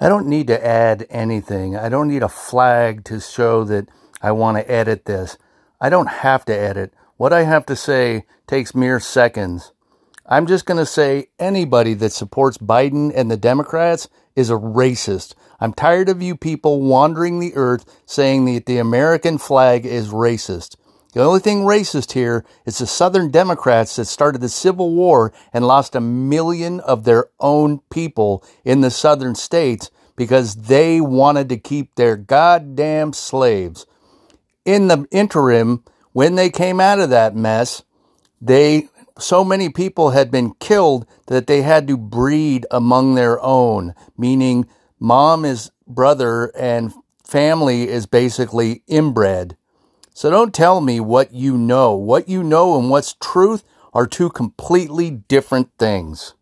I don't need to add anything. I don't need a flag to show that I want to edit this. I don't have to edit. What I have to say takes mere seconds. I'm just going to say anybody that supports Biden and the Democrats is a racist. I'm tired of you people wandering the earth saying that the American flag is racist. The only thing racist here is the Southern Democrats that started the Civil War and lost a million of their own people in the Southern states because they wanted to keep their goddamn slaves. In the interim, when they came out of that mess, they so many people had been killed that they had to breed among their own, meaning mom is brother and family is basically inbred. So don't tell me what you know. What you know and what's truth are two completely different things.